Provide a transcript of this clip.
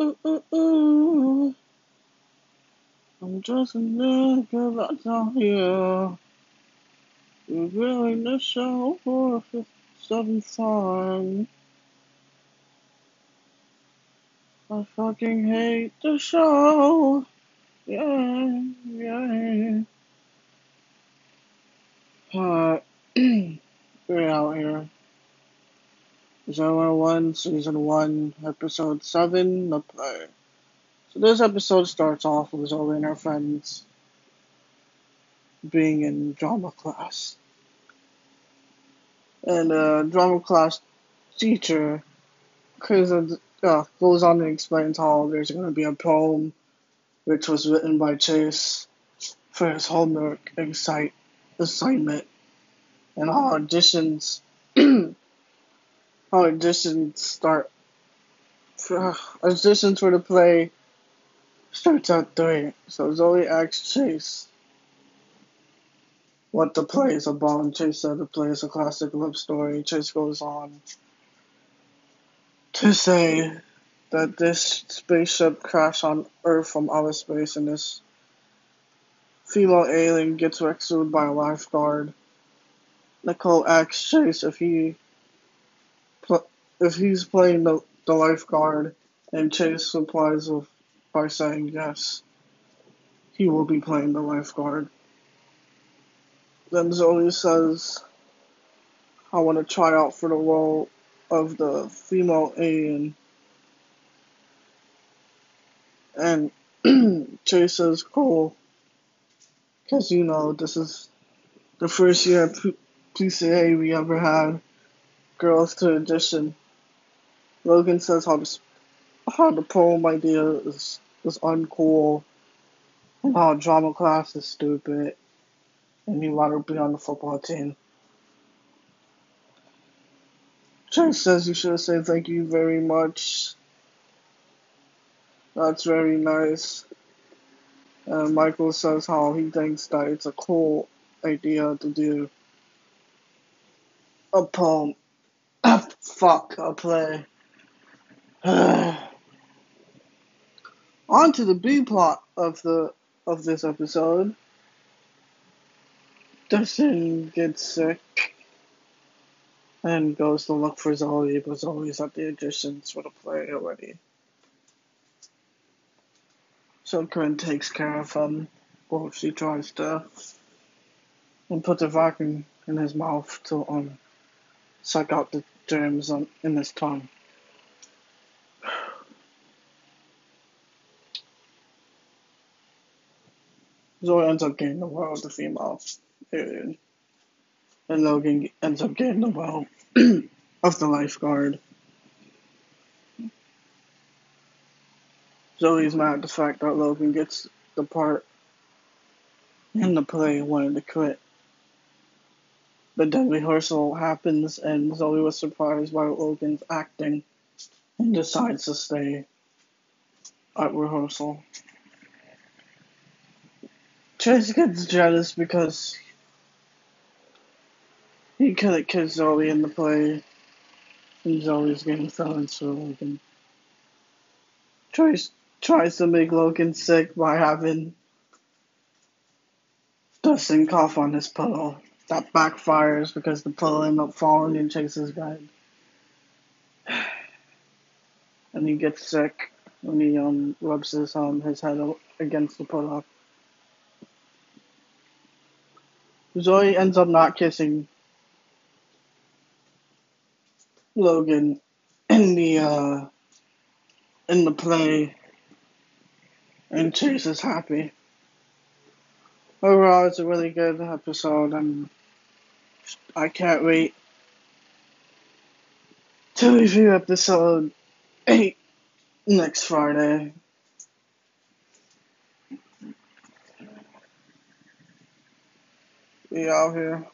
ooh, ooh, ooh. I'm just a nigga that's out here. Revealing the show for the seventh time. I fucking hate the show. Yeah, yeah. Uh, we're out here. Zero One, Season 1, Episode 7, The Play. So this episode starts off with Zoey and her friends being in drama class. And uh, drama class teacher uh, goes on and explains how there's going to be a poem which was written by Chase for his homework excite, assignment and how auditions Oh, auditions start for, auditions for the play starts at three. So Zoey asks Chase what the play is about, and Chase said the play is a classic love story. Chase goes on to say that this spaceship crashed on Earth from outer space, and this female alien gets rescued by a lifeguard. Nicole asks Chase if he if he's playing the, the lifeguard, and Chase replies with, by saying yes, he will be playing the lifeguard. Then Zoey says, I want to try out for the role of the female alien. And Chase says, cool. Because, you know, this is the first year at PCA we ever had girls to audition. Logan says how the, how the poem idea is, is uncool. How drama class is stupid and he wanted to be on the football team. Chase says you should say thank you very much. That's very nice. And Michael says how he thinks that it's a cool idea to do a poem. Fuck, a play. To the B plot of the of this episode. Dustin gets sick and goes to look for Zoey, but Zoey's at the auditions for the play already. So Corinne takes care of him while she tries to and puts a vacuum in his mouth to um suck out the germs on, in his tongue. Zoey ends up getting the world, of the female and Logan ends up getting the well of the lifeguard. Zoey's mad at the fact that Logan gets the part in the play wanted to quit. But then rehearsal happens and Zoey was surprised by Logan's acting and decides to stay at rehearsal. Chase gets jealous because he could have killed Zoey in the play, and Zoey's getting thrown so Logan tries tries to make Logan sick by having Dustin cough on his pillow. That backfires because the pillow ends up falling in Chase's bed, and he gets sick when he um rubs his um his head against the pillow. Zoey ends up not kissing Logan in the uh, in the play, and Chase is happy. Overall, it's a really good episode, and I can't wait to review episode eight next Friday. We out here.